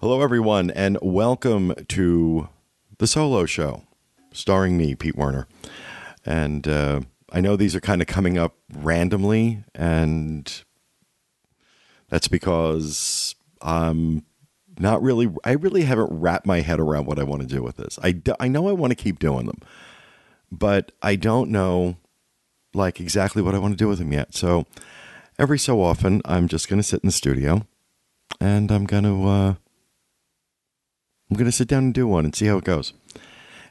Hello, everyone, and welcome to the solo show starring me, Pete Werner. And uh, I know these are kind of coming up randomly, and that's because I'm not really, I really haven't wrapped my head around what I want to do with this. I—I know I want to keep doing them, but I don't know like exactly what I want to do with them yet. So every so often, I'm just going to sit in the studio and I'm going to, uh, I'm going to sit down and do one and see how it goes.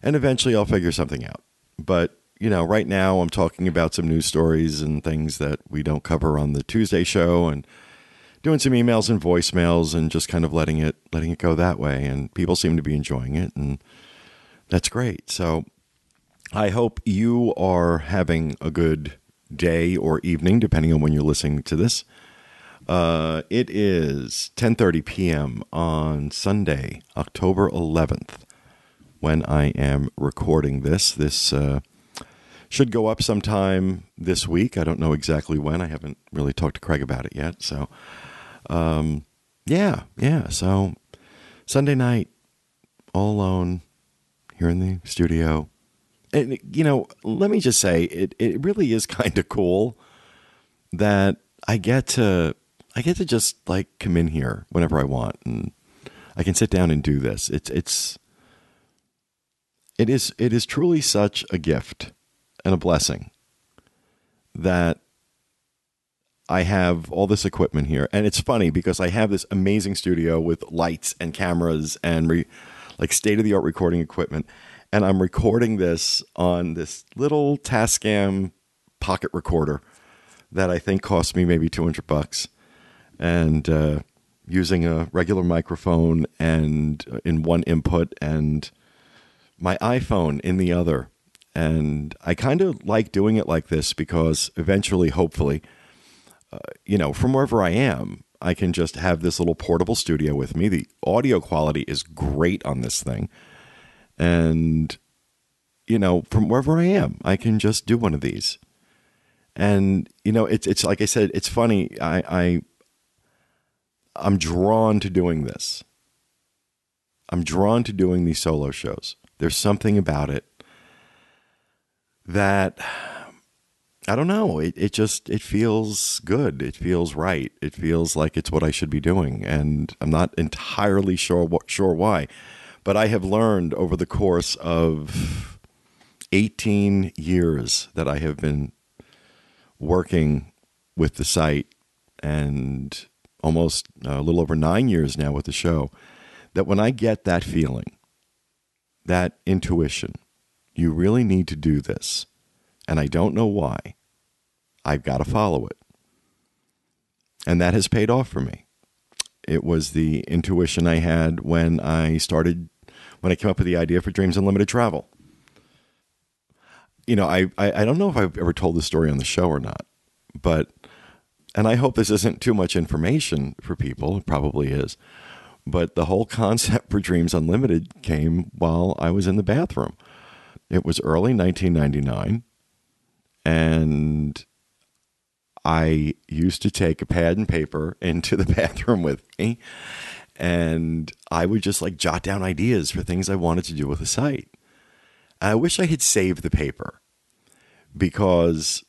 And eventually I'll figure something out. But, you know, right now I'm talking about some news stories and things that we don't cover on the Tuesday show and doing some emails and voicemails and just kind of letting it letting it go that way and people seem to be enjoying it and that's great. So I hope you are having a good day or evening depending on when you're listening to this. Uh, it is 10:30 p.m. on Sunday, October 11th, when I am recording this. This uh, should go up sometime this week. I don't know exactly when. I haven't really talked to Craig about it yet. So, um, yeah, yeah. So Sunday night, all alone here in the studio. And you know, let me just say, it it really is kind of cool that I get to I get to just like come in here whenever I want and I can sit down and do this. It's it's it is it is truly such a gift and a blessing that I have all this equipment here. And it's funny because I have this amazing studio with lights and cameras and re, like state of the art recording equipment. And I'm recording this on this little Tascam pocket recorder that I think cost me maybe 200 bucks and uh, using a regular microphone and uh, in one input and my iPhone in the other. And I kind of like doing it like this because eventually, hopefully, uh, you know, from wherever I am, I can just have this little portable studio with me. The audio quality is great on this thing. And, you know, from wherever I am, I can just do one of these. And, you know, it's, it's like I said, it's funny. I, I, I'm drawn to doing this. I'm drawn to doing these solo shows. There's something about it that I don't know. It it just it feels good. It feels right. It feels like it's what I should be doing, and I'm not entirely sure what, sure why, but I have learned over the course of 18 years that I have been working with the site and almost uh, a little over nine years now with the show that when I get that feeling, that intuition, you really need to do this, and I don't know why, I've got to follow it. And that has paid off for me. It was the intuition I had when I started, when I came up with the idea for Dreams Unlimited Travel. You know, I, I, I don't know if I've ever told this story on the show or not, but and I hope this isn't too much information for people. It probably is. But the whole concept for Dreams Unlimited came while I was in the bathroom. It was early 1999, and I used to take a pad and paper into the bathroom with me, and I would just like jot down ideas for things I wanted to do with the site. I wish I had saved the paper because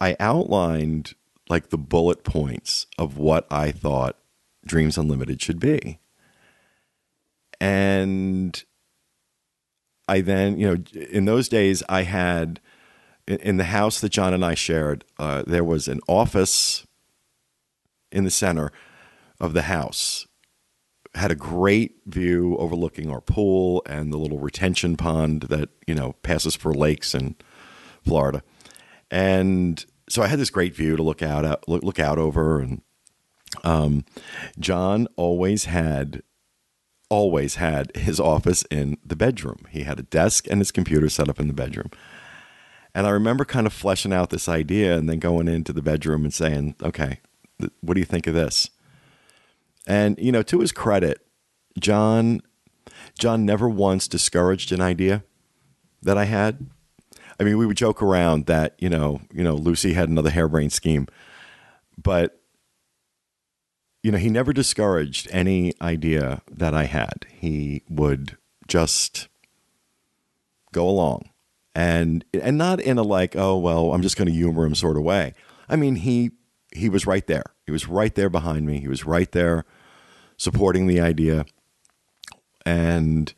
I outlined like the bullet points of what I thought Dreams Unlimited should be. And I then, you know, in those days, I had in the house that John and I shared, uh, there was an office in the center of the house. Had a great view overlooking our pool and the little retention pond that, you know, passes for lakes in Florida. And so I had this great view to look out look, look out over, and um, John always had always had his office in the bedroom. He had a desk and his computer set up in the bedroom. And I remember kind of fleshing out this idea and then going into the bedroom and saying, "Okay, th- what do you think of this?" And you know, to his credit, John John never once discouraged an idea that I had. I mean, we would joke around that you know, you know, Lucy had another harebrained scheme, but you know, he never discouraged any idea that I had. He would just go along and and not in a like, oh well, I'm just going to humor him sort of way. I mean, he he was right there. He was right there behind me. He was right there supporting the idea. And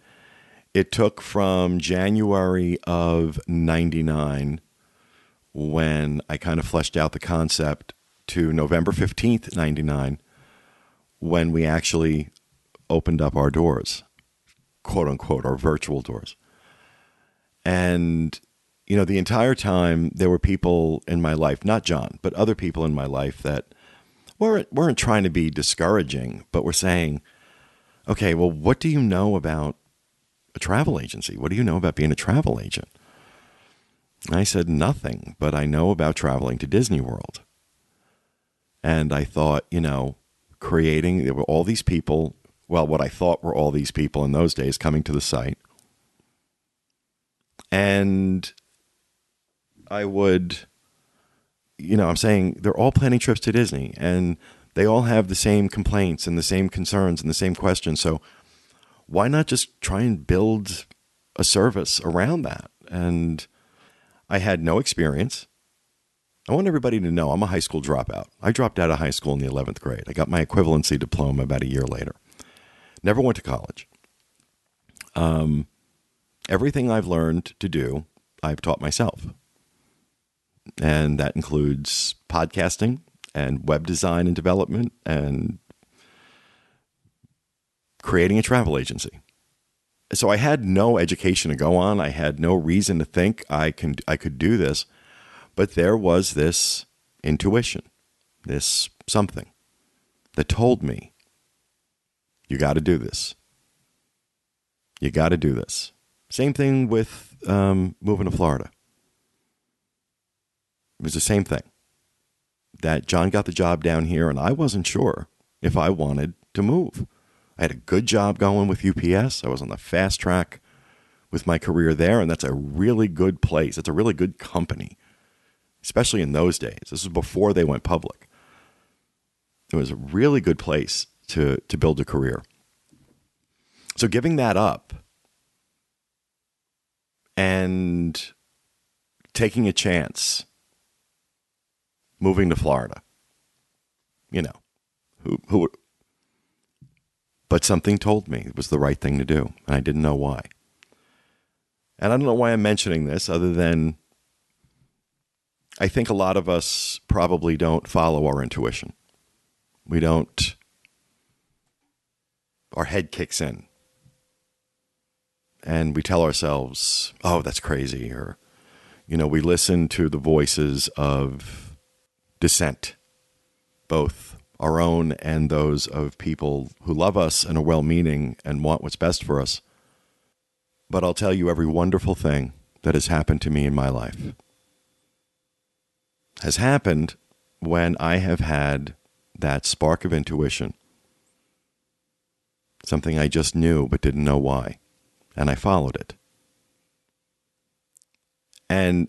it took from January of 99 when I kind of fleshed out the concept to November 15th, 99 when we actually opened up our doors, quote unquote, our virtual doors. And, you know, the entire time there were people in my life, not John, but other people in my life that weren't, weren't trying to be discouraging, but were saying, okay, well, what do you know about a travel agency? What do you know about being a travel agent? I said, nothing, but I know about traveling to Disney World. And I thought, you know, creating, there were all these people, well, what I thought were all these people in those days coming to the site. And I would, you know, I'm saying they're all planning trips to Disney and they all have the same complaints and the same concerns and the same questions. So why not just try and build a service around that? And I had no experience. I want everybody to know I'm a high school dropout. I dropped out of high school in the 11th grade. I got my equivalency diploma about a year later. Never went to college. Um, everything I've learned to do, I've taught myself. And that includes podcasting and web design and development and creating a travel agency. So I had no education to go on. I had no reason to think I can I could do this but there was this intuition, this something that told me, you got to do this. You got to do this. Same thing with um, moving to Florida. It was the same thing. That John got the job down here, and I wasn't sure if I wanted to move. I had a good job going with UPS. I was on the fast track with my career there, and that's a really good place. It's a really good company especially in those days. This was before they went public. It was a really good place to, to build a career. So giving that up and taking a chance, moving to Florida, you know, who, who, but something told me it was the right thing to do, and I didn't know why. And I don't know why I'm mentioning this other than I think a lot of us probably don't follow our intuition. We don't, our head kicks in. And we tell ourselves, oh, that's crazy. Or, you know, we listen to the voices of dissent, both our own and those of people who love us and are well meaning and want what's best for us. But I'll tell you every wonderful thing that has happened to me in my life has happened when I have had that spark of intuition, something I just knew but didn't know why, and I followed it. And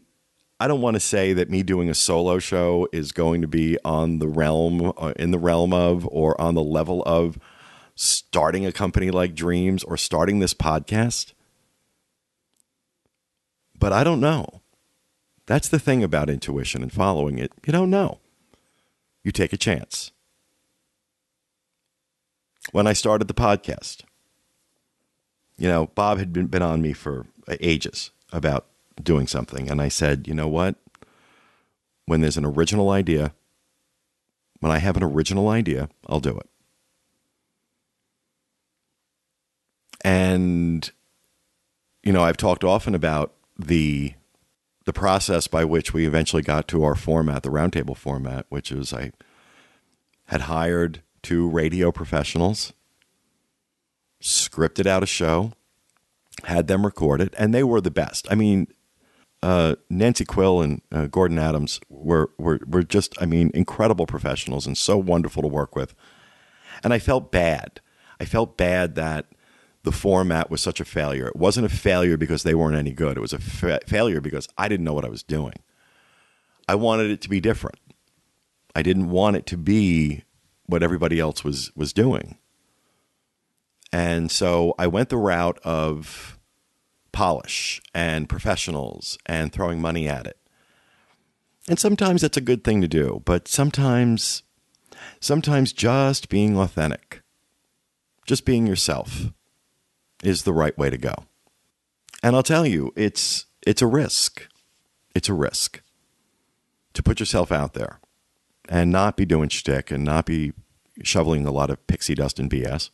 I don't want to say that me doing a solo show is going to be on the realm, uh, in the realm of, or on the level of starting a company like Dreams or starting this podcast. But I don't know. That's the thing about intuition and following it. You don't know. You take a chance. When I started the podcast, you know, Bob had been, been on me for ages about doing something. And I said, you know what? When there's an original idea, when I have an original idea, I'll do it. And, you know, I've talked often about the the process by which we eventually got to our format, the roundtable format, which is I had hired two radio professionals, scripted out a show, had them record it, and they were the best. I mean, uh, Nancy Quill and uh, Gordon Adams were, were were just, I mean, incredible professionals and so wonderful to work with. And I felt bad. I felt bad that the format was such a failure. It wasn't a failure because they weren't any good. It was a fa- failure because I didn't know what I was doing. I wanted it to be different. I didn't want it to be what everybody else was was doing. And so I went the route of polish and professionals and throwing money at it. And sometimes that's a good thing to do, but sometimes sometimes just being authentic, just being yourself is the right way to go. And I'll tell you, it's it's a risk. It's a risk to put yourself out there and not be doing shtick and not be shoveling a lot of pixie dust and BS.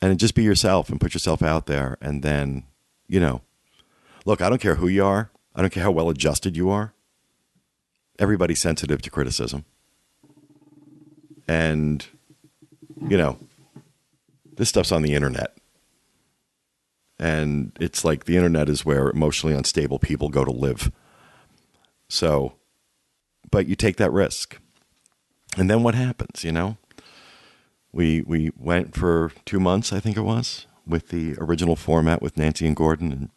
And just be yourself and put yourself out there. And then, you know, look, I don't care who you are. I don't care how well adjusted you are. Everybody's sensitive to criticism. And, you know, this stuff's on the internet. And it's like the internet is where emotionally unstable people go to live. So, but you take that risk. And then what happens, you know? We we went for 2 months, I think it was, with the original format with Nancy and Gordon and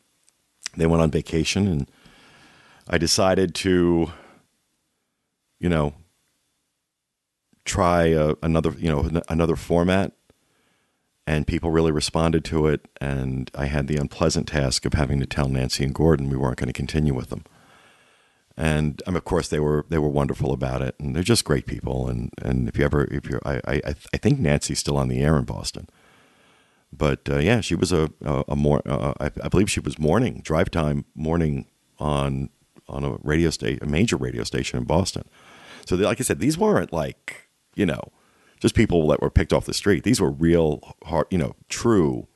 they went on vacation and I decided to you know try a, another, you know, another format and people really responded to it and I had the unpleasant task of having to tell Nancy and Gordon we weren't going to continue with them and of course they were they were wonderful about it, and they're just great people. And and if you ever if you I I I think Nancy's still on the air in Boston, but uh, yeah, she was a a, a more uh, I, I, believe she was morning drive time morning on on a radio station a major radio station in Boston. So they, like I said, these weren't like you know just people that were picked off the street. These were real hard you know true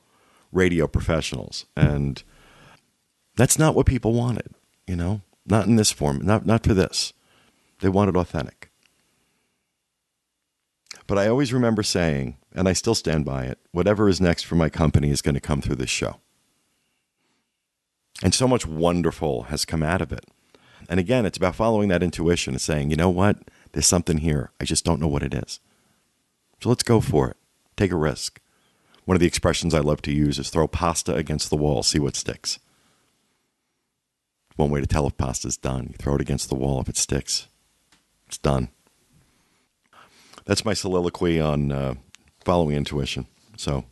radio professionals, and that's not what people wanted. You know, not in this form, not, not for this. They wanted authentic. But I always remember saying, and I still stand by it, whatever is next for my company is going to come through this show. And so much wonderful has come out of it. And again, it's about following that intuition and saying, you know what? There's something here. I just don't know what it is. So let's go for it. Take a risk. One of the expressions I love to use is throw pasta against the wall, see what sticks. One way to tell if pasta's done. You throw it against the wall. If it sticks, it's done. That's my soliloquy on uh, following intuition. So,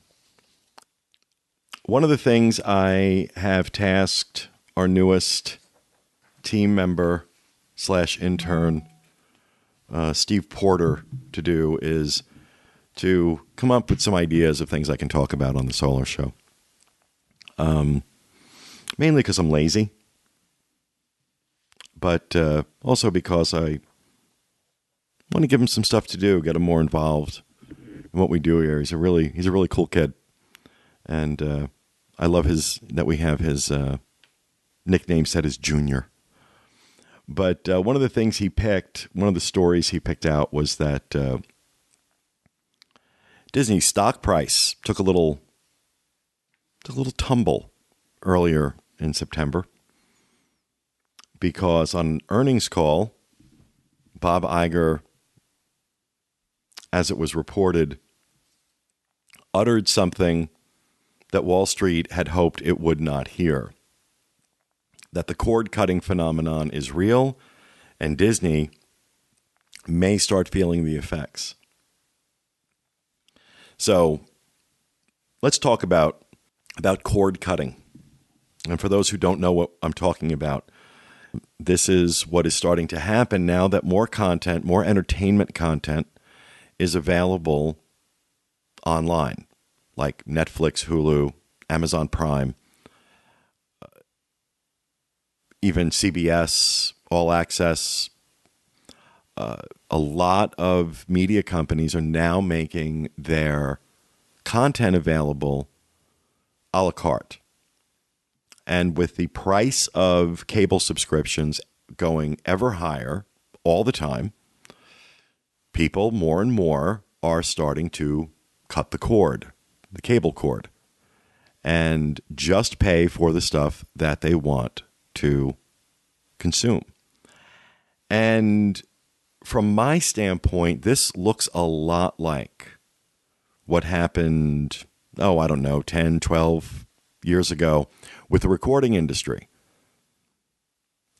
one of the things I have tasked our newest team member slash intern, uh, Steve Porter, to do is to come up with some ideas of things I can talk about on the Solo Show. Um, mainly because I'm lazy but uh, also because I want to give him some stuff to do, get him more involved in what we do here. He's a really he's a really cool kid, and uh, I love his that we have his uh, nickname set as Junior. But uh, one of the things he picked, one of the stories he picked out was that uh, Disney's stock price took a little took a little tumble earlier in September because on earnings call, Bob Iger, as it was reported, uttered something that Wall Street had hoped it would not hear that the cord cutting phenomenon is real and Disney may start feeling the effects. So let's talk about, about cord cutting. And for those who don't know what I'm talking about, this is what is starting to happen now that more content, more entertainment content is available online, like Netflix, Hulu, Amazon Prime, uh, even CBS, All Access. Uh, a lot of media companies are now making their content available a la carte. And with the price of cable subscriptions going ever higher all the time, people more and more are starting to cut the cord, the cable cord, and just pay for the stuff that they want to consume. And from my standpoint, this looks a lot like what happened, oh, I don't know, 10, 12 years ago with the recording industry.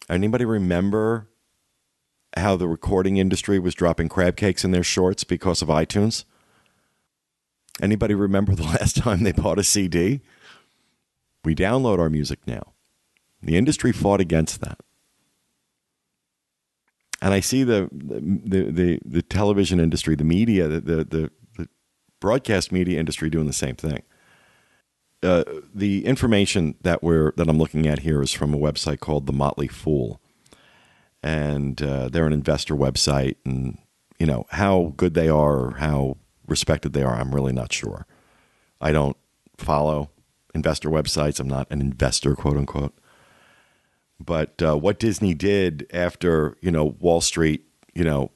Anybody remember how the recording industry was dropping crab cakes in their shorts because of iTunes? Anybody remember the last time they bought a CD? We download our music now. The industry fought against that. And I see the the the, the television industry, the media, the, the the broadcast media industry doing the same thing. Uh, the information that we're that I'm looking at here is from a website called The Motley Fool, and uh, they're an investor website. And you know how good they are, or how respected they are, I'm really not sure. I don't follow investor websites. I'm not an investor, quote unquote. But uh, what Disney did after you know Wall Street, you know,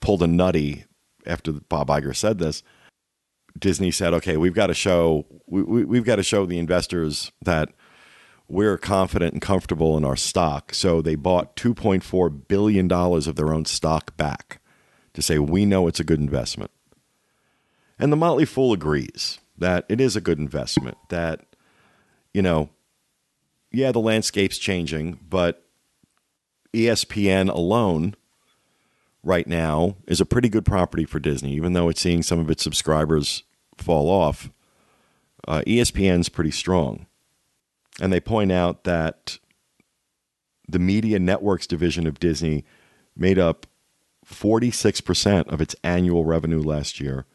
pulled a nutty after Bob Iger said this, Disney said, "Okay, we've got to show we, we, we've got to show the investors that we're confident and comfortable in our stock." So they bought 2.4 billion dollars of their own stock back to say we know it's a good investment. And the Motley Fool agrees that it is a good investment. That you know yeah, the landscape's changing, but ESPN alone right now is a pretty good property for Disney, even though it's seeing some of its subscribers fall off. Uh, ESPN's pretty strong. And they point out that the media networks division of Disney made up 46% of its annual revenue last year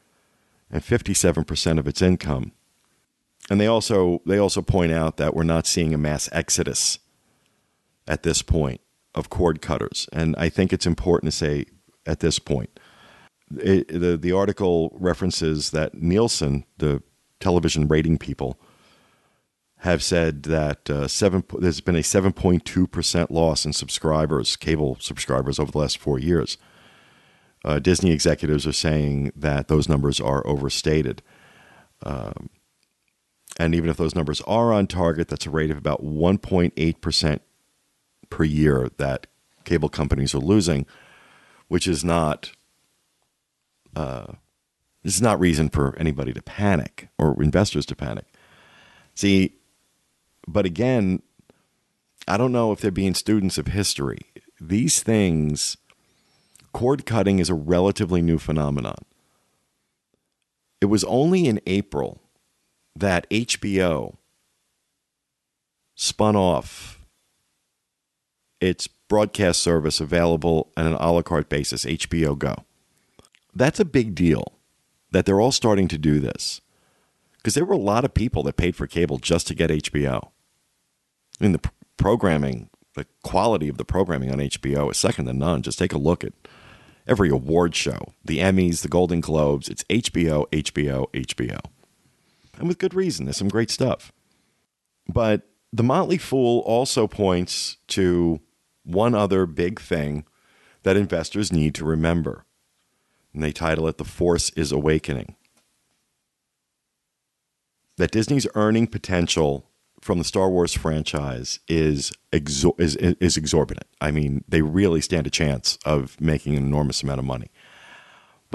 and 57% of its income and they also they also point out that we're not seeing a mass exodus at this point of cord cutters, and I think it's important to say at this point. It, the the article references that Nielsen, the television rating people, have said that uh, seven there's been a seven point two percent loss in subscribers, cable subscribers, over the last four years. Uh, Disney executives are saying that those numbers are overstated. Um, and even if those numbers are on target, that's a rate of about 1.8% per year that cable companies are losing, which is not uh, this is not reason for anybody to panic or investors to panic. See, but again, I don't know if they're being students of history. These things, cord cutting is a relatively new phenomenon. It was only in April that HBO spun off its broadcast service available on an a la carte basis, HBO Go. That's a big deal that they're all starting to do this because there were a lot of people that paid for cable just to get HBO. I mean, the programming, the quality of the programming on HBO is second to none. Just take a look at every award show, the Emmys, the Golden Globes. It's HBO, HBO, HBO and with good reason. There's some great stuff. But the Motley Fool also points to one other big thing that investors need to remember. And they title it The Force is Awakening. That Disney's earning potential from the Star Wars franchise is, exor- is, is exorbitant. I mean, they really stand a chance of making an enormous amount of money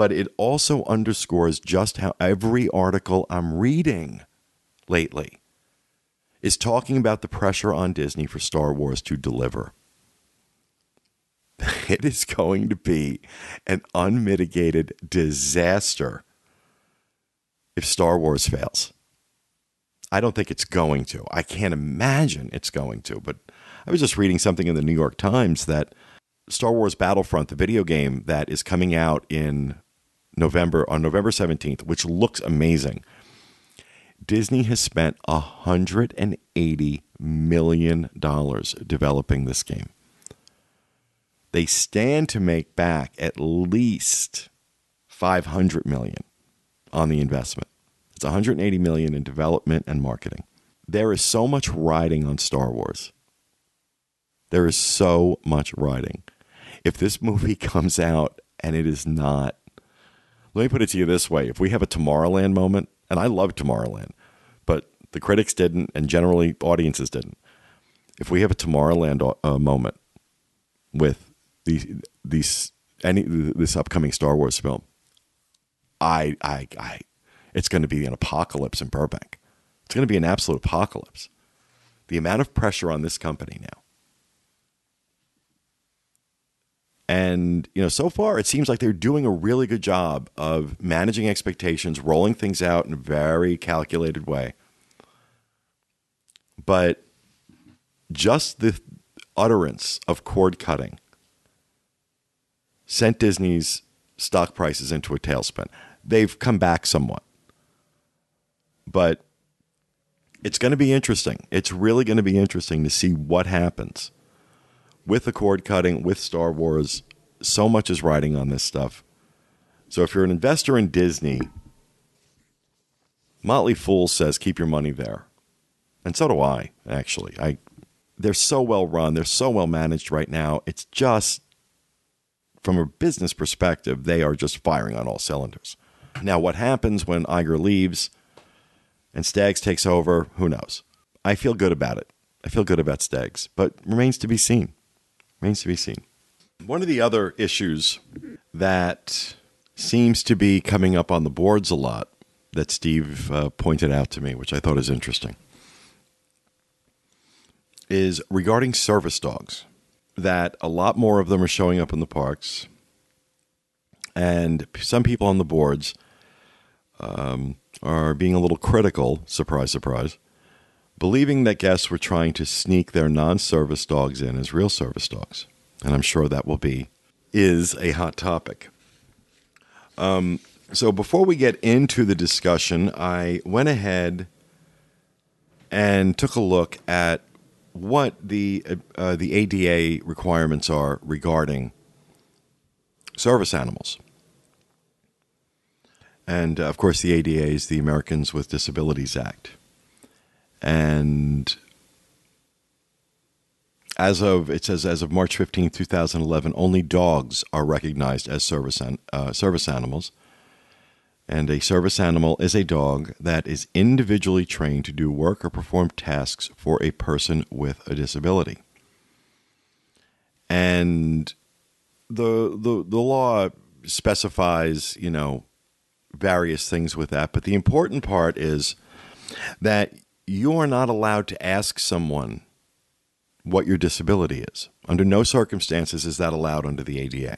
but it also underscores just how every article I'm reading lately is talking about the pressure on Disney for Star Wars to deliver. It is going to be an unmitigated disaster if Star Wars fails. I don't think it's going to. I can't imagine it's going to. But I was just reading something in the New York Times that Star Wars Battlefront, the video game that is coming out in November on November 17th, which looks amazing. Disney has spent $180 million developing this game. They stand to make back at least 500 million on the investment. It's 180 million in development and marketing. There is so much riding on Star Wars. There is so much riding. If this movie comes out and it is not let me put it to you this way: if we have a Tomorrowland moment, and I love Tomorrowland, but the critics didn't, and generally audiences didn't. If we have a Tomorrowland uh, moment with these these any this upcoming Star Wars film, I I I, it's going to be an apocalypse in Burbank. It's going to be an absolute apocalypse. The amount of pressure on this company now And, you know, so far it seems like they're doing a really good job of managing expectations, rolling things out in a very calculated way. But just the utterance of cord cutting sent Disney's stock prices into a tailspin. They've come back somewhat. But it's going to be interesting. It's really going to be interesting to see what happens with the cord cutting, with Star Wars. So much is riding on this stuff. So if you're an investor in Disney, Motley Fool says keep your money there. And so do I, actually. I they're so well run, they're so well managed right now. It's just from a business perspective, they are just firing on all cylinders. Now, what happens when Iger leaves and Staggs takes over? Who knows? I feel good about it. I feel good about Staggs, but remains to be seen. Remains to be seen. One of the other issues that seems to be coming up on the boards a lot that Steve uh, pointed out to me, which I thought is interesting, is regarding service dogs. That a lot more of them are showing up in the parks, and some people on the boards um, are being a little critical. Surprise, surprise. Believing that guests were trying to sneak their non service dogs in as real service dogs. And I'm sure that will be, is a hot topic. Um, so before we get into the discussion, I went ahead and took a look at what the uh, the ADA requirements are regarding service animals. And uh, of course, the ADA is the Americans with Disabilities Act. And as of it says as of March 15, 2011, only dogs are recognized as service uh, service animals. And a service animal is a dog that is individually trained to do work or perform tasks for a person with a disability. And the the the law specifies, you know, various things with that, but the important part is that you are not allowed to ask someone what your disability is. Under no circumstances is that allowed under the ADA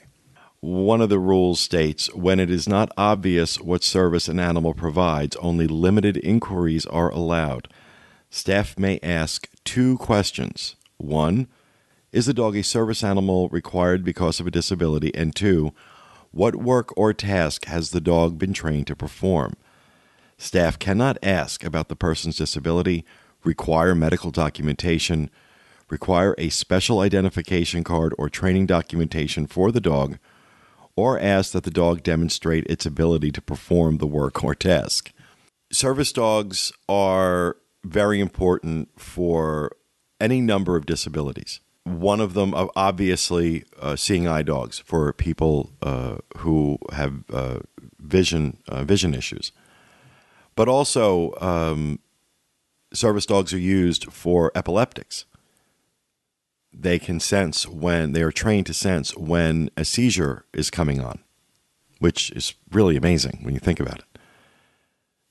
one of the rules states when it is not obvious what service an animal provides, only limited inquiries are allowed. Staff may ask two questions. One, is the dog a service animal required because of a disability? And two, what work or task has the dog been trained to perform? Staff cannot ask about the person's disability, require medical documentation, require a special identification card or training documentation for the dog or ask that the dog demonstrate its ability to perform the work or task. Service dogs are very important for any number of disabilities. One of them, obviously, uh, seeing eye dogs for people uh, who have uh, vision uh, vision issues, but also um, service dogs are used for epileptics they can sense when they are trained to sense when a seizure is coming on, which is really amazing when you think about it.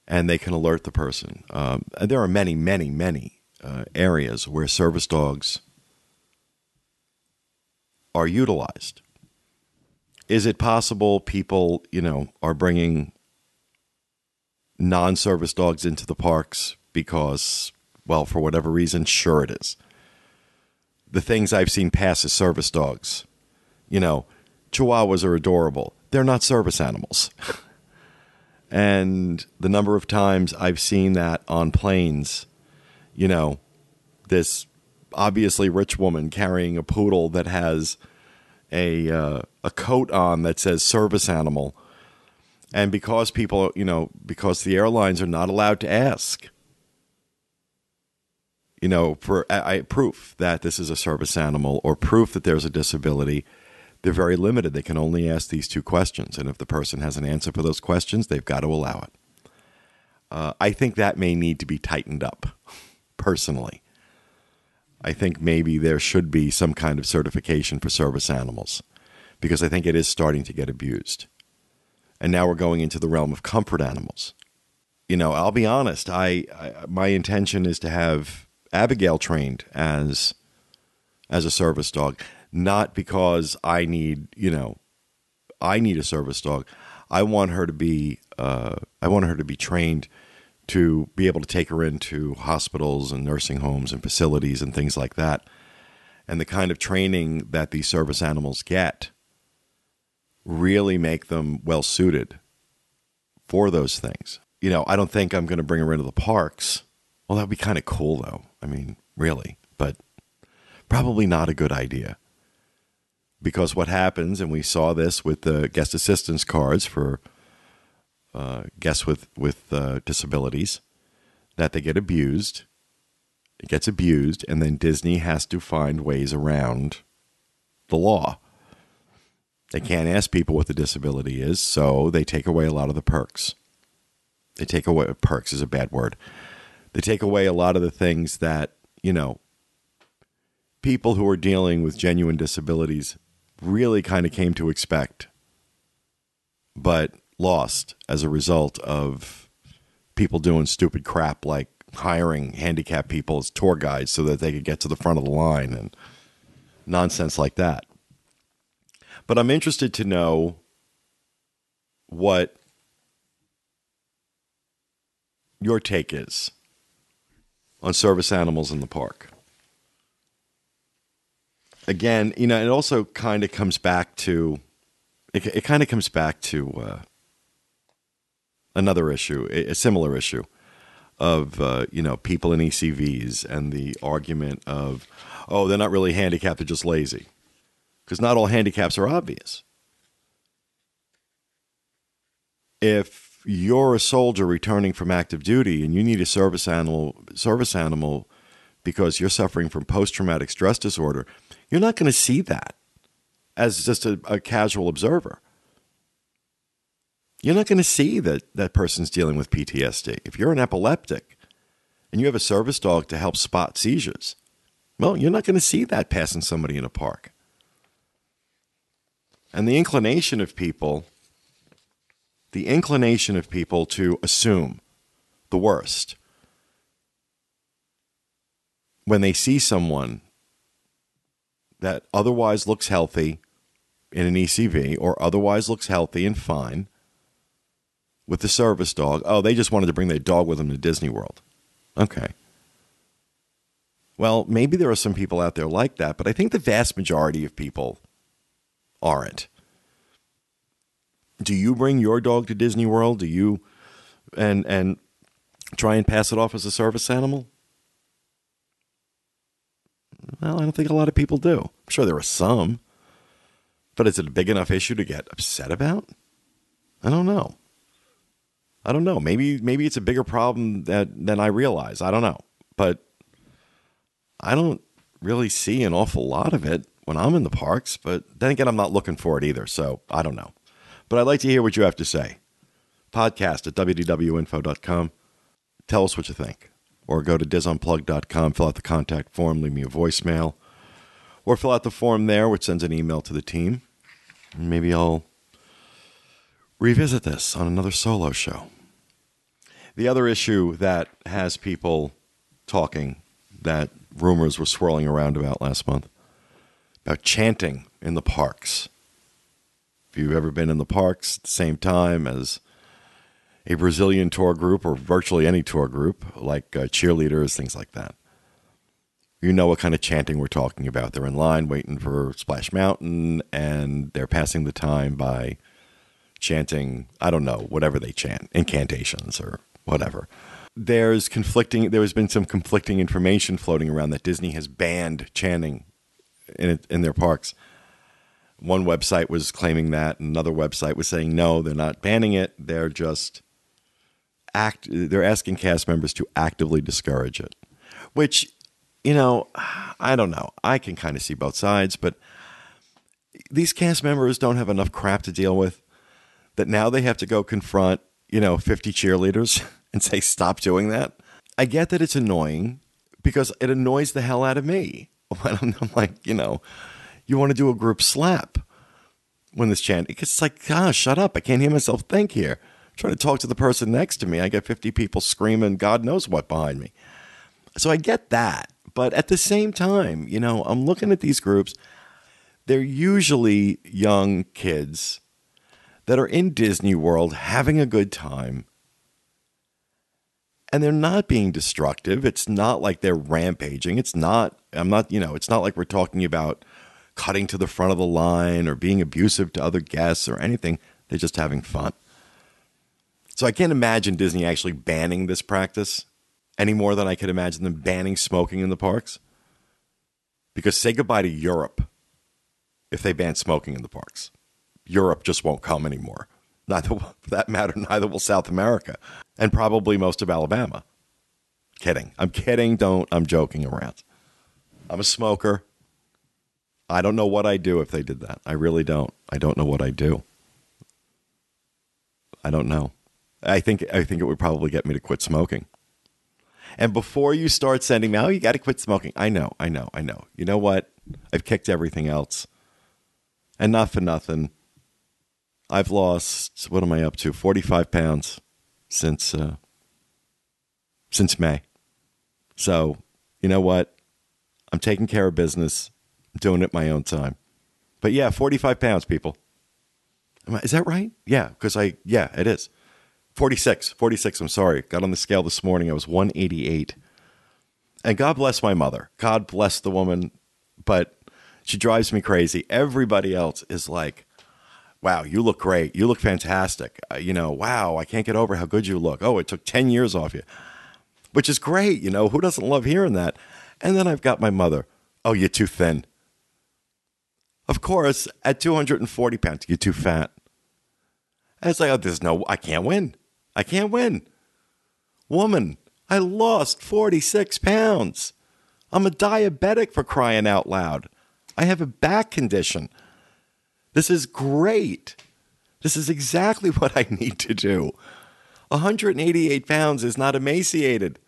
And they can alert the person. Um, there are many, many, many uh, areas where service dogs are utilized. Is it possible people, you know, are bringing non-service dogs into the parks because, well, for whatever reason? Sure, it is the things I've seen pass as service dogs. You know, Chihuahuas are adorable. They're not service animals. and the number of times I've seen that on planes, you know, this obviously rich woman carrying a poodle that has a uh, a coat on that says service animal. And because people, you know, because the airlines are not allowed to ask, you know, for I, proof that this is a service animal or proof that there's a disability, they're very limited. They can only ask these two questions. And if the person has an answer for those questions, they've got to allow it. Uh, I think that may need to be tightened up, personally. I think maybe there should be some kind of certification for service animals because I think it is starting to get abused. And now we're going into the realm of comfort animals. You know, I'll be honest, I, I my intention is to have Abigail trained as as a service dog. not because I need, you know, I need a service dog. I want her to be, uh, I want her to be trained to be able to take her into hospitals and nursing homes and facilities and things like that. And the kind of training that these service animals get really make them well suited for those things. You know, I don't think I'm going to bring her into the parks. Well, that would be kind of cool, though. I mean, really, but probably not a good idea. Because what happens, and we saw this with the guest assistance cards for uh, guests with with uh, disabilities, that they get abused. It gets abused, and then Disney has to find ways around the law. They can't ask people what the disability is, so they take away a lot of the perks. They take away perks is a bad word. They take away a lot of the things that, you know, people who are dealing with genuine disabilities really kind of came to expect, but lost as a result of people doing stupid crap like hiring handicapped people as tour guides so that they could get to the front of the line and nonsense like that. But I'm interested to know what your take is on service animals in the park. Again, you know, it also kind of comes back to it, it kind of comes back to uh, another issue, a, similar issue of uh, you know people in ECVs and the argument of oh they're not really handicapped, they're just lazy because not all handicaps are obvious. If you're a soldier returning from active duty and you need a service animal service animal because you're suffering from post traumatic stress disorder, you're not going to see that as just a, a casual observer. You're not going to see that that person's dealing with PTSD. If you're an epileptic and you have a service dog to help spot seizures, well, you're not going to see that passing somebody in a park. And the inclination of people, the inclination of people to assume the worst when they see someone that otherwise looks healthy in an ECV or otherwise looks healthy and fine with the service dog. Oh, they just wanted to bring their dog with them to Disney World. Okay. Well, maybe there are some people out there like that, but I think the vast majority of people aren't. Do you bring your dog to Disney World? Do you and and try and pass it off as a service animal? Well, I don't think a lot of people do. I'm sure there are some. But is it a big enough issue to get upset about? I don't know. I don't know. Maybe maybe it's a bigger problem that than I realize. I don't know. But I don't really see an awful lot of it when I'm in the parks, but then again I'm not looking for it either, so I don't know. But I'd like to hear what you have to say. Podcast at wdwinfo.com. Tell us what you think. Or go to disunplugged.com, fill out the contact form, leave me a voicemail. Or fill out the form there, which sends an email to the team. Maybe I'll revisit this on another solo show. The other issue that has people talking that rumors were swirling around about last month about chanting in the parks. If you've ever been in the parks at the same time as a Brazilian tour group or virtually any tour group, like uh, cheerleaders, things like that, you know what kind of chanting we're talking about. They're in line waiting for Splash Mountain and they're passing the time by chanting, I don't know, whatever they chant, incantations or whatever. There's conflicting, there has been some conflicting information floating around that Disney has banned chanting in, in their parks. One website was claiming that, another website was saying no, they're not banning it. They're just act they're asking cast members to actively discourage it. Which, you know, I don't know. I can kind of see both sides, but these cast members don't have enough crap to deal with that now they have to go confront, you know, 50 cheerleaders and say, stop doing that. I get that it's annoying because it annoys the hell out of me. When I'm, I'm like, you know, you want to do a group slap when this chant, it's like, gosh, shut up. I can't hear myself think here. I'm trying to talk to the person next to me. I get 50 people screaming, God knows what behind me. So I get that. But at the same time, you know, I'm looking at these groups. they're usually young kids that are in Disney World having a good time. And they're not being destructive. It's not like they're rampaging. It's not, I'm not, you know, it's not like we're talking about cutting to the front of the line or being abusive to other guests or anything. They're just having fun. So I can't imagine Disney actually banning this practice any more than I could imagine them banning smoking in the parks. Because say goodbye to Europe if they ban smoking in the parks. Europe just won't come anymore. Neither, for that matter, neither will South America, and probably most of Alabama. Kidding. I'm kidding. Don't. I'm joking around. I'm a smoker. I don't know what I'd do if they did that. I really don't. I don't know what I'd do. I don't know. I think I think it would probably get me to quit smoking. And before you start sending me, oh, you got to quit smoking. I know, I know, I know. You know what? I've kicked everything else. And not for nothing. I've lost, what am I up to? 45 pounds since, uh, since May. So, you know what? I'm taking care of business. I'm doing it my own time. But yeah, 45 pounds, people. Is that right? Yeah, because I, yeah, it is. 46, 46, I'm sorry. Got on the scale this morning. I was 188. And God bless my mother. God bless the woman, but she drives me crazy. Everybody else is like, wow, you look great. You look fantastic. Uh, you know, wow, I can't get over how good you look. Oh, it took 10 years off you, which is great. You know, who doesn't love hearing that? And then I've got my mother. Oh, you're too thin. Of course, at 240 pounds, you're too fat. And it's like, oh, there's no, I can't win. I can't win. Woman, I lost 46 pounds. I'm a diabetic for crying out loud. I have a back condition. This is great. This is exactly what I need to do. 188 pounds is not emaciated.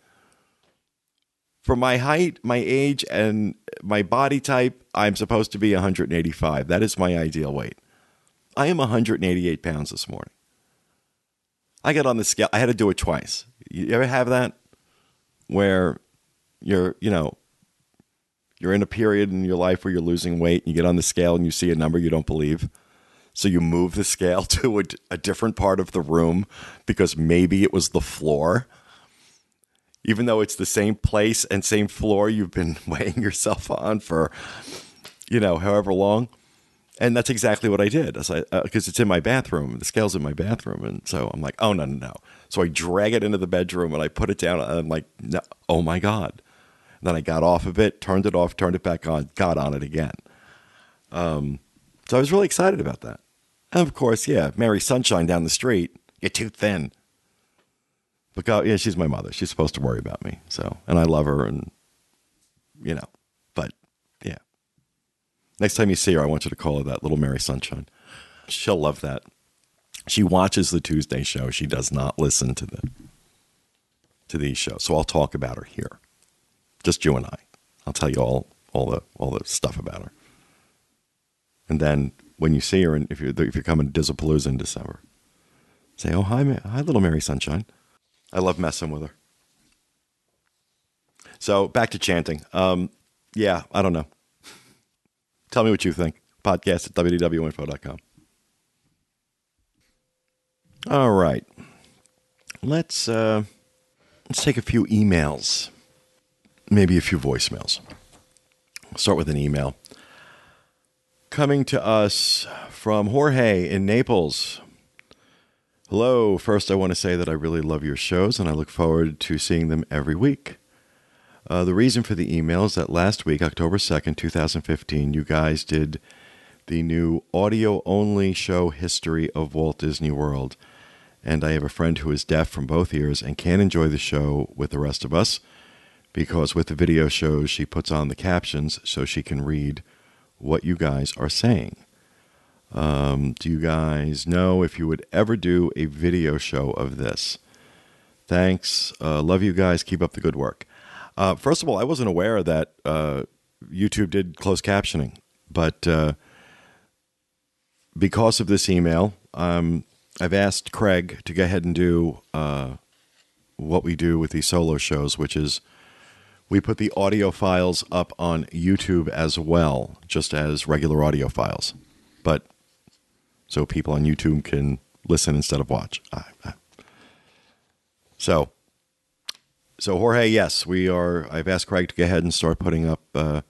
For my height, my age, and my body type, I'm supposed to be 185. That is my ideal weight. I am 188 pounds this morning. I got on the scale. I had to do it twice. You ever have that where you're, you know, you're in a period in your life where you're losing weight and you get on the scale and you see a number you don't believe. So you move the scale to a, a different part of the room because maybe it was the floor. Even though it's the same place and same floor you've been weighing yourself on for, you know, however long and that's exactly what I did. Because uh, it's in my bathroom. The scale's in my bathroom, and so I'm like, oh no, no, no. So I drag it into the bedroom and I put it down. And I'm like, no, oh my god. Then I got off of it, turned it off, turned it back on, got on it again. Um, so I was really excited about that. And of course, yeah, Mary Sunshine down the street. You're too thin. But God, yeah, she's my mother. She's supposed to worry about me. So, and I love her, and you know, but yeah. Next time you see her, I want you to call her that little Mary Sunshine. She'll love that. She watches the Tuesday show. She does not listen to the to these shows. So I'll talk about her here. Just you and I. I'll tell you all all the all the stuff about her. And then when you see her, and if you're if you're coming to Dizzlepalooza in December, say, "Oh hi, hi, little Mary Sunshine." I love messing with her. So back to chanting. Um, yeah, I don't know. Tell me what you think. Podcast at wdwinfo.com. All right. Let's uh, let's take a few emails, maybe a few voicemails. I'll start with an email coming to us from Jorge in Naples. Hello. First, I want to say that I really love your shows and I look forward to seeing them every week. Uh, the reason for the email is that last week, October 2nd, 2015, you guys did the new audio only show history of Walt Disney World. And I have a friend who is deaf from both ears and can't enjoy the show with the rest of us because with the video shows, she puts on the captions so she can read what you guys are saying. Um, do you guys know if you would ever do a video show of this? Thanks. Uh, love you guys. Keep up the good work. Uh, first of all, I wasn't aware that uh, YouTube did closed captioning, but uh, because of this email, um, I've asked Craig to go ahead and do uh, what we do with these solo shows, which is We put the audio files up on YouTube as well, just as regular audio files. But so people on YouTube can listen instead of watch. So, so Jorge, yes, we are. I've asked Craig to go ahead and start putting up uh,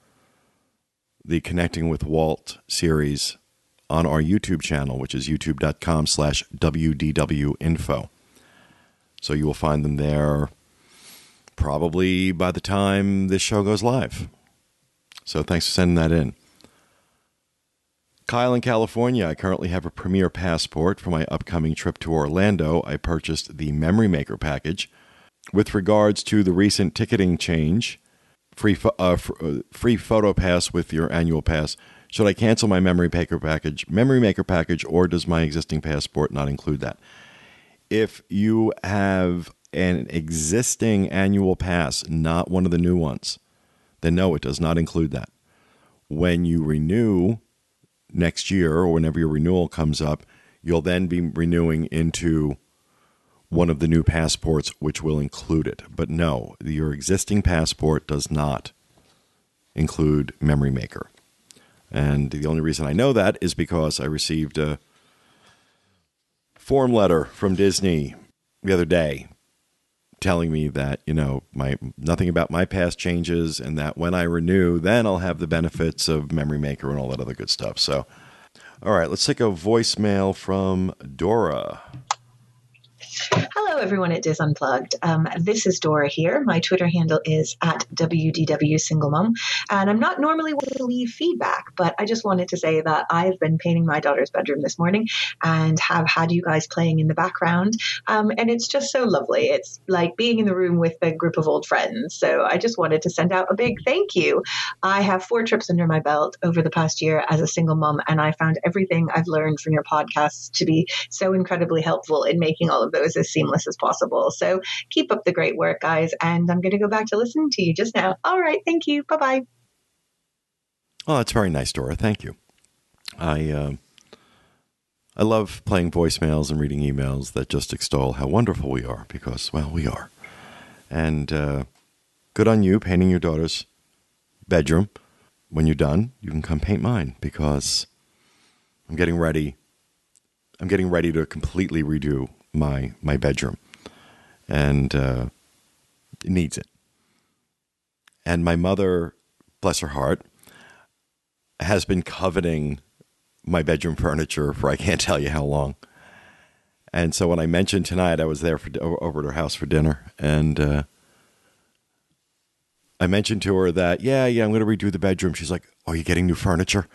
the Connecting with Walt series on our YouTube channel, which is youtube.com slash wdwinfo. So you will find them there probably by the time this show goes live. So thanks for sending that in. Kyle in California, I currently have a Premier Passport for my upcoming trip to Orlando. I purchased the Memory Maker package. With regards to the recent ticketing change, free, fo- uh, uh, free photo pass with your annual pass, should I cancel my Memory Maker package, Memory Maker package, or does my existing passport not include that? If you have an existing annual pass, not one of the new ones, then no, it does not include that. When you renew next year or whenever your renewal comes up, you'll then be renewing into one of the new passports, which will include it. But no, your existing passport does not include Memory Maker. And the only reason I know that is because I received a form letter from Disney the other day telling me that you know my nothing about my past changes and that when I renew then I'll have the benefits of Memory Maker and all that other good stuff. So all right, let's take a voicemail from Dora. Hello, everyone at Dis Unplugged. Um, this is Dora here. My Twitter handle is at WDW Single Mom. And I'm not normally one to leave feedback, but I just wanted to say that I've been painting my daughter's bedroom this morning and have had you guys playing in the background. Um, and it's just so lovely. It's like being in the room with a group of old friends. So I just wanted to send out a big thank you. I have four trips under my belt over the past year as a single mom, and I found everything I've learned from your podcasts to be so incredibly helpful in making all of those as seamless as possible. So keep up the great work, guys. And I'm going to go back to listening to you just now. All right. Thank you. Bye bye. Oh, that's very nice, Dora. Thank you. I uh, I love playing voicemails and reading emails that just extol how wonderful we are because, well, we are. And uh, good on you painting your daughter's bedroom. When you're done, you can come paint mine because I'm getting ready. I'm getting ready to completely redo my my bedroom, and uh, needs it. And my mother, bless her heart, has been coveting my bedroom furniture for I can't tell you how long. And so when I mentioned tonight, I was there for over at her house for dinner, and uh, I mentioned to her that yeah, yeah, I'm going to redo the bedroom. She's like, "Oh, you getting new furniture?"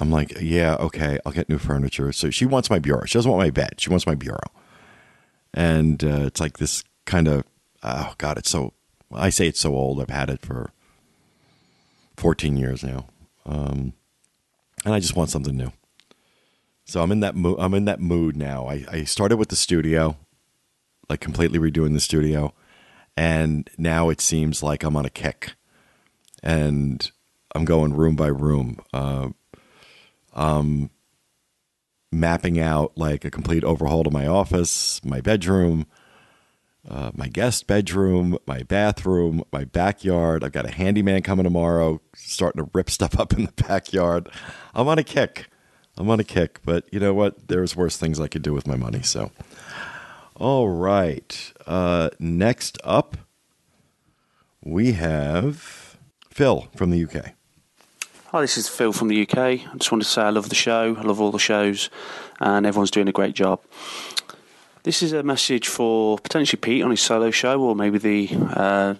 I'm like, "Yeah, okay, I'll get new furniture." So she wants my bureau. She doesn't want my bed. She wants my bureau, and uh, it's like this kind of oh god, it's so. I say it's so old. I've had it for 14 years now, um, and I just want something new. So I'm in that mood. I'm in that mood now. I, I started with the studio, like completely redoing the studio, and now it seems like I'm on a kick, and I'm going room by room. Uh, um, mapping out like a complete overhaul to my office, my bedroom, uh, my guest bedroom, my bathroom, my backyard. I've got a handyman coming tomorrow, starting to rip stuff up in the backyard. I'm on a kick. I'm on a kick, but you know what? There's worse things I could do with my money. So, all right. Uh, next up, we have Phil from the UK. Hi, this is Phil from the UK. I just wanted to say I love the show. I love all the shows, and everyone's doing a great job. This is a message for potentially Pete on his solo show, or maybe the uh,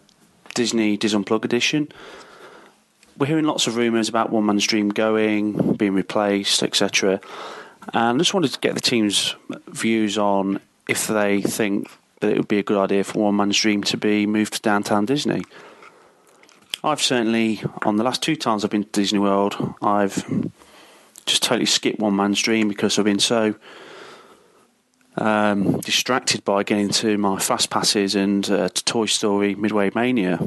Disney Dis Unplug edition. We're hearing lots of rumours about One Man's Dream going, being replaced, etc. And I just wanted to get the team's views on if they think that it would be a good idea for One Man's Dream to be moved to downtown Disney. I've certainly, on the last two times I've been to Disney World, I've just totally skipped One man's dream because I've been so um, distracted by getting to my fast passes and uh, to Toy Story Midway Mania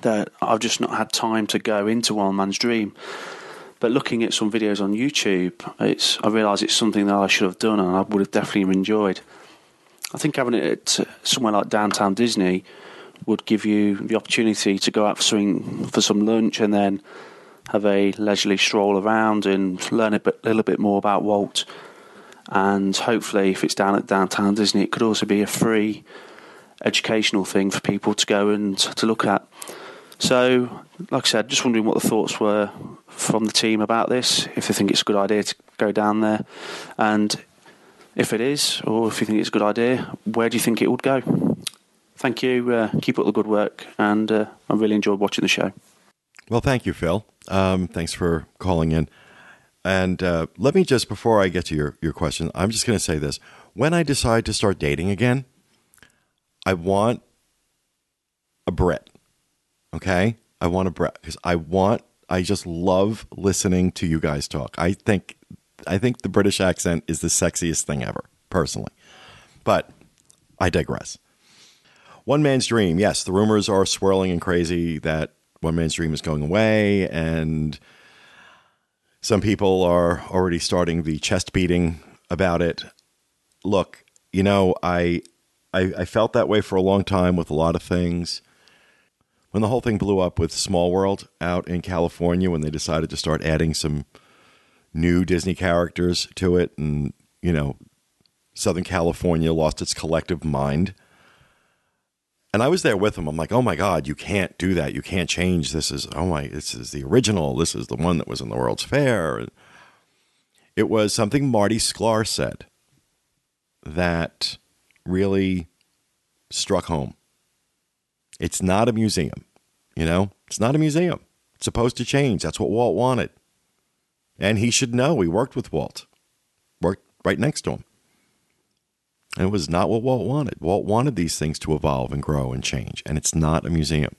that I've just not had time to go into One Man's Dream. But looking at some videos on YouTube, it's I realise it's something that I should have done and I would have definitely enjoyed. I think having it somewhere like downtown Disney would give you the opportunity to go out for some for some lunch and then have a leisurely stroll around and learn a bit, little bit more about Walt. And hopefully, if it's down at downtown Disney, it could also be a free educational thing for people to go and to look at. So, like I said, just wondering what the thoughts were from the team about this, if they think it's a good idea to go down there, and if it is, or if you think it's a good idea, where do you think it would go? Thank you. Uh, keep up the good work, and uh, I really enjoyed watching the show. Well, thank you, Phil. Um, thanks for calling in. And uh, let me just, before I get to your, your question, I'm just going to say this. When I decide to start dating again, I want a Brit. Okay? I want a Brit because I want, I just love listening to you guys talk. I think, I think the British accent is the sexiest thing ever, personally. But I digress. One Man's Dream. Yes, the rumors are swirling and crazy that One Man's Dream is going away and some people are already starting the chest beating about it. Look, you know, I, I, I felt that way for a long time with a lot of things. When the whole thing blew up with Small World out in California, when they decided to start adding some new Disney characters to it, and you know, Southern California lost its collective mind. And I was there with him. I'm like, oh my God, you can't do that. You can't change. This is, oh my, this is the original. This is the one that was in the World's Fair. It was something Marty Sklar said that really struck home. It's not a museum, you know? It's not a museum. It's supposed to change. That's what Walt wanted. And he should know. He worked with Walt, worked right next to him. And it was not what Walt wanted. Walt wanted these things to evolve and grow and change, and it's not a museum.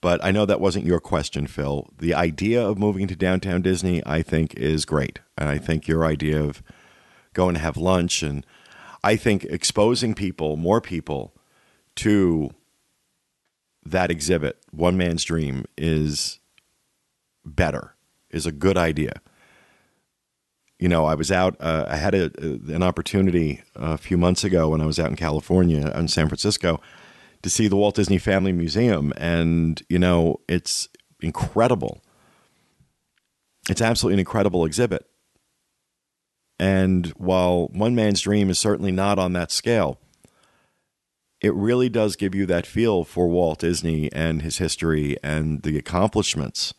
But I know that wasn't your question, Phil. The idea of moving to downtown Disney, I think, is great. And I think your idea of going to have lunch and I think exposing people, more people, to that exhibit, One Man's Dream, is better, is a good idea you know, I was out. Uh, I had a, an opportunity a few months ago when I was out in California, in San Francisco, to see the Walt Disney Family Museum, and you know, it's incredible. It's absolutely an incredible exhibit. And while One Man's Dream is certainly not on that scale, it really does give you that feel for Walt Disney and his history and the accomplishments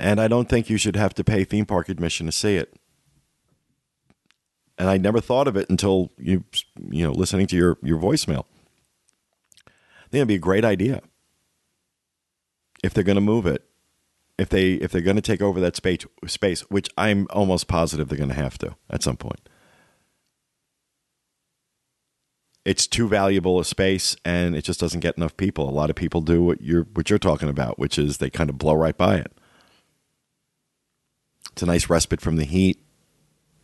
and I don't think you should have to pay theme park admission to see it. And I never thought of it until you, you know, listening to your your voicemail. I think it'd be a great idea if they're going to move it. If they if they're going to take over that space space, which I'm almost positive they're going to have to at some point. It's too valuable a space, and it just doesn't get enough people. A lot of people do what you're what you're talking about, which is they kind of blow right by it. It's a nice respite from the heat.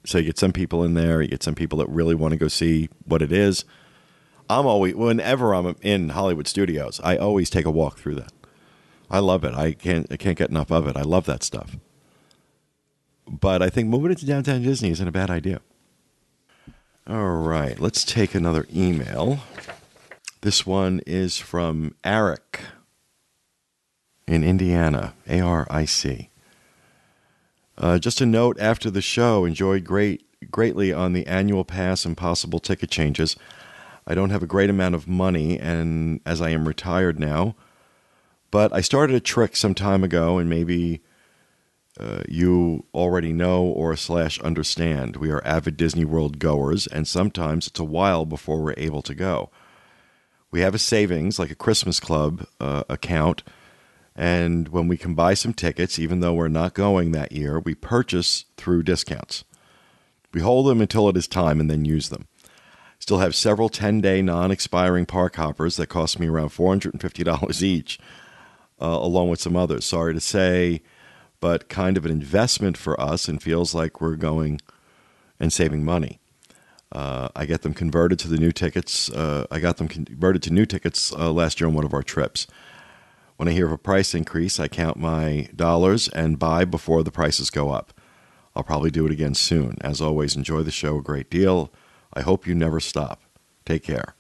So you get some people in there, you get some people that really want to go see what it is. I'm always whenever I'm in Hollywood studios, I always take a walk through that. I love it. I can't I can't get enough of it. I love that stuff. But I think moving it to downtown Disney isn't a bad idea. All right, let's take another email. This one is from Eric in Indiana, A R I C. Uh, just a note after the show, enjoyed great greatly on the annual pass and possible ticket changes. I don't have a great amount of money, and as I am retired now, but I started a trick some time ago, and maybe uh, you already know or slash understand. We are avid Disney World goers, and sometimes it's a while before we're able to go. We have a savings, like a Christmas Club uh, account and when we can buy some tickets, even though we're not going that year, we purchase through discounts. We hold them until it is time and then use them. Still have several 10 day non expiring park hoppers that cost me around $450 each, uh, along with some others. Sorry to say, but kind of an investment for us and feels like we're going and saving money. Uh, I get them converted to the new tickets. Uh, I got them converted to new tickets uh, last year on one of our trips. When I hear of a price increase, I count my dollars and buy before the prices go up. I'll probably do it again soon. As always, enjoy the show a great deal. I hope you never stop. Take care.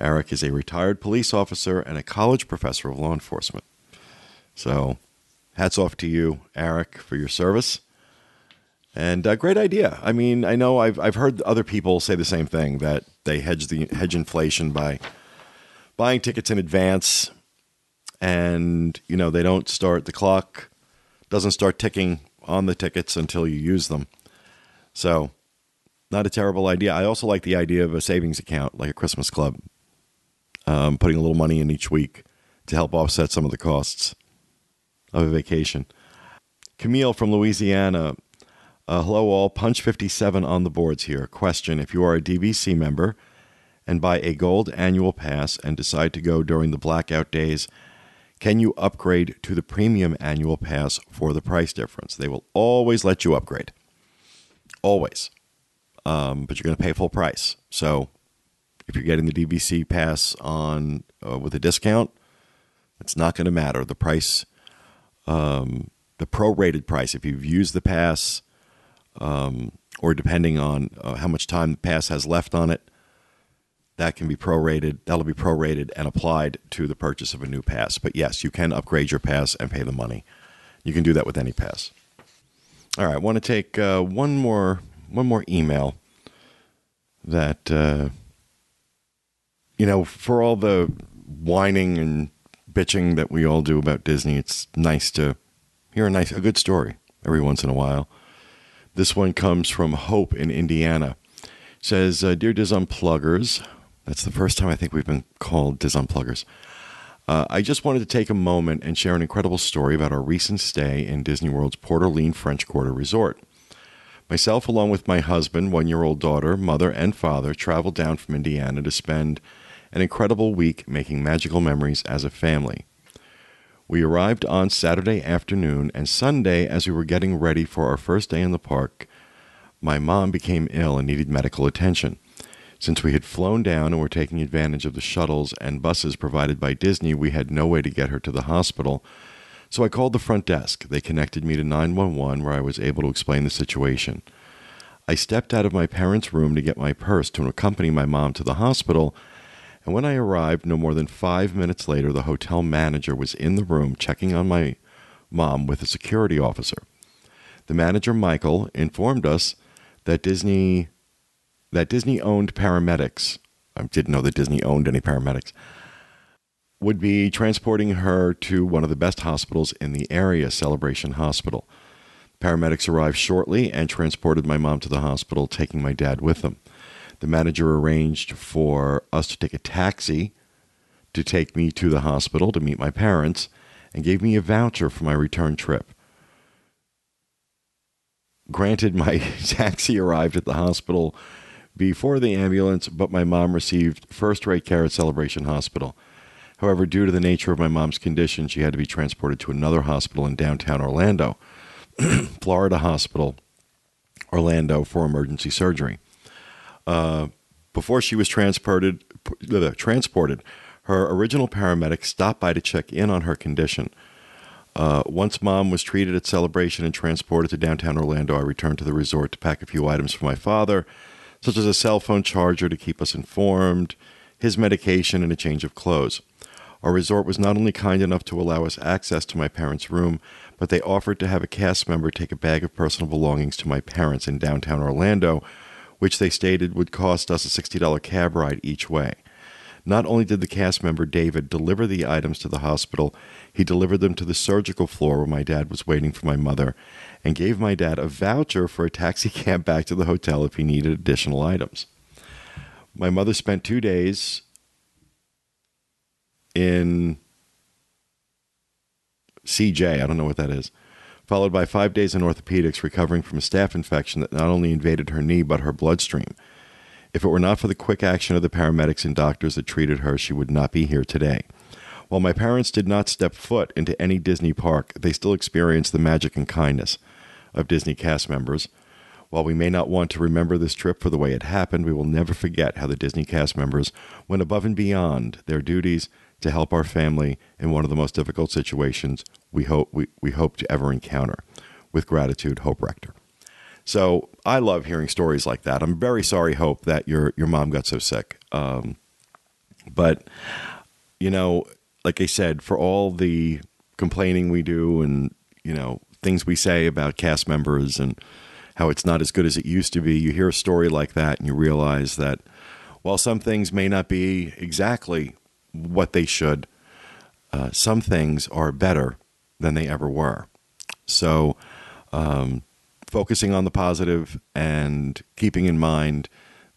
Eric is a retired police officer and a college professor of law enforcement. So, hats off to you, Eric, for your service. And a great idea. I mean, I know I've I've heard other people say the same thing that they hedge the hedge inflation by buying tickets in advance, and you know they don't start the clock doesn't start ticking on the tickets until you use them. So, not a terrible idea. I also like the idea of a savings account, like a Christmas club, um, putting a little money in each week to help offset some of the costs of a vacation. Camille from Louisiana. Uh, hello, all. Punch 57 on the boards here. Question If you are a DVC member and buy a gold annual pass and decide to go during the blackout days, can you upgrade to the premium annual pass for the price difference? They will always let you upgrade. Always. Um, but you're going to pay full price. So if you're getting the DVC pass on uh, with a discount, it's not going to matter. The price, um, the prorated price, if you've used the pass, um, or depending on uh, how much time the pass has left on it, that can be prorated. That'll be prorated and applied to the purchase of a new pass. But yes, you can upgrade your pass and pay the money. You can do that with any pass. All right, I want to take uh, one more one more email that uh, you know for all the whining and bitching that we all do about Disney, it's nice to hear a nice a good story every once in a while. This one comes from Hope in Indiana. Says, uh, "Dear Dis Unpluggers, that's the first time I think we've been called Dis Unpluggers. Uh, I just wanted to take a moment and share an incredible story about our recent stay in Disney World's Port Orleans French Quarter Resort. Myself, along with my husband, one year old daughter, mother, and father, traveled down from Indiana to spend an incredible week making magical memories as a family. We arrived on Saturday afternoon, and Sunday, as we were getting ready for our first day in the park, my mom became ill and needed medical attention. Since we had flown down and were taking advantage of the shuttles and buses provided by Disney, we had no way to get her to the hospital. So I called the front desk. They connected me to 911, where I was able to explain the situation. I stepped out of my parents' room to get my purse to accompany my mom to the hospital, and when I arrived, no more than five minutes later, the hotel manager was in the room checking on my mom with a security officer. The manager, Michael, informed us that Disney that Disney owned paramedics. I didn't know that Disney owned any paramedics. Would be transporting her to one of the best hospitals in the area, Celebration Hospital. Paramedics arrived shortly and transported my mom to the hospital, taking my dad with them. The manager arranged for us to take a taxi to take me to the hospital to meet my parents and gave me a voucher for my return trip. Granted, my taxi arrived at the hospital before the ambulance, but my mom received first rate care at Celebration Hospital. However, due to the nature of my mom's condition, she had to be transported to another hospital in downtown Orlando, Florida Hospital, Orlando, for emergency surgery. Uh, before she was transported, transported, her original paramedic stopped by to check in on her condition. Uh, once mom was treated at Celebration and transported to downtown Orlando, I returned to the resort to pack a few items for my father such as a cell phone charger to keep us informed, his medication, and a change of clothes. Our resort was not only kind enough to allow us access to my parents' room, but they offered to have a cast member take a bag of personal belongings to my parents in downtown Orlando, which they stated would cost us a $60 cab ride each way. Not only did the cast member David deliver the items to the hospital, he delivered them to the surgical floor where my dad was waiting for my mother and gave my dad a voucher for a taxi cab back to the hotel if he needed additional items. My mother spent two days in CJ, I don't know what that is, followed by five days in orthopedics recovering from a staph infection that not only invaded her knee but her bloodstream. If it were not for the quick action of the paramedics and doctors that treated her, she would not be here today. While my parents did not step foot into any Disney park, they still experienced the magic and kindness of Disney cast members. While we may not want to remember this trip for the way it happened, we will never forget how the Disney cast members went above and beyond their duties to help our family in one of the most difficult situations we hope we, we hope to ever encounter. With gratitude, Hope Rector. So I love hearing stories like that. I'm very sorry, Hope, that your your mom got so sick. Um, But, you know, like I said, for all the complaining we do and, you know, things we say about cast members and how it's not as good as it used to be, you hear a story like that and you realize that while some things may not be exactly what they should, uh, some things are better than they ever were. So, um, focusing on the positive and keeping in mind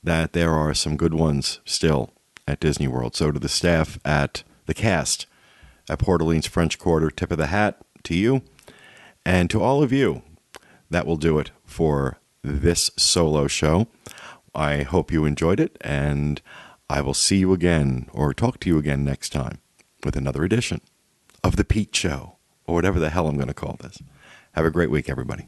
that there are some good ones still at Disney World. So, to the staff at the cast at Port Orleans French Quarter, tip of the hat to you. And to all of you, that will do it for this solo show. I hope you enjoyed it, and I will see you again or talk to you again next time with another edition of The Pete Show, or whatever the hell I'm going to call this. Have a great week, everybody.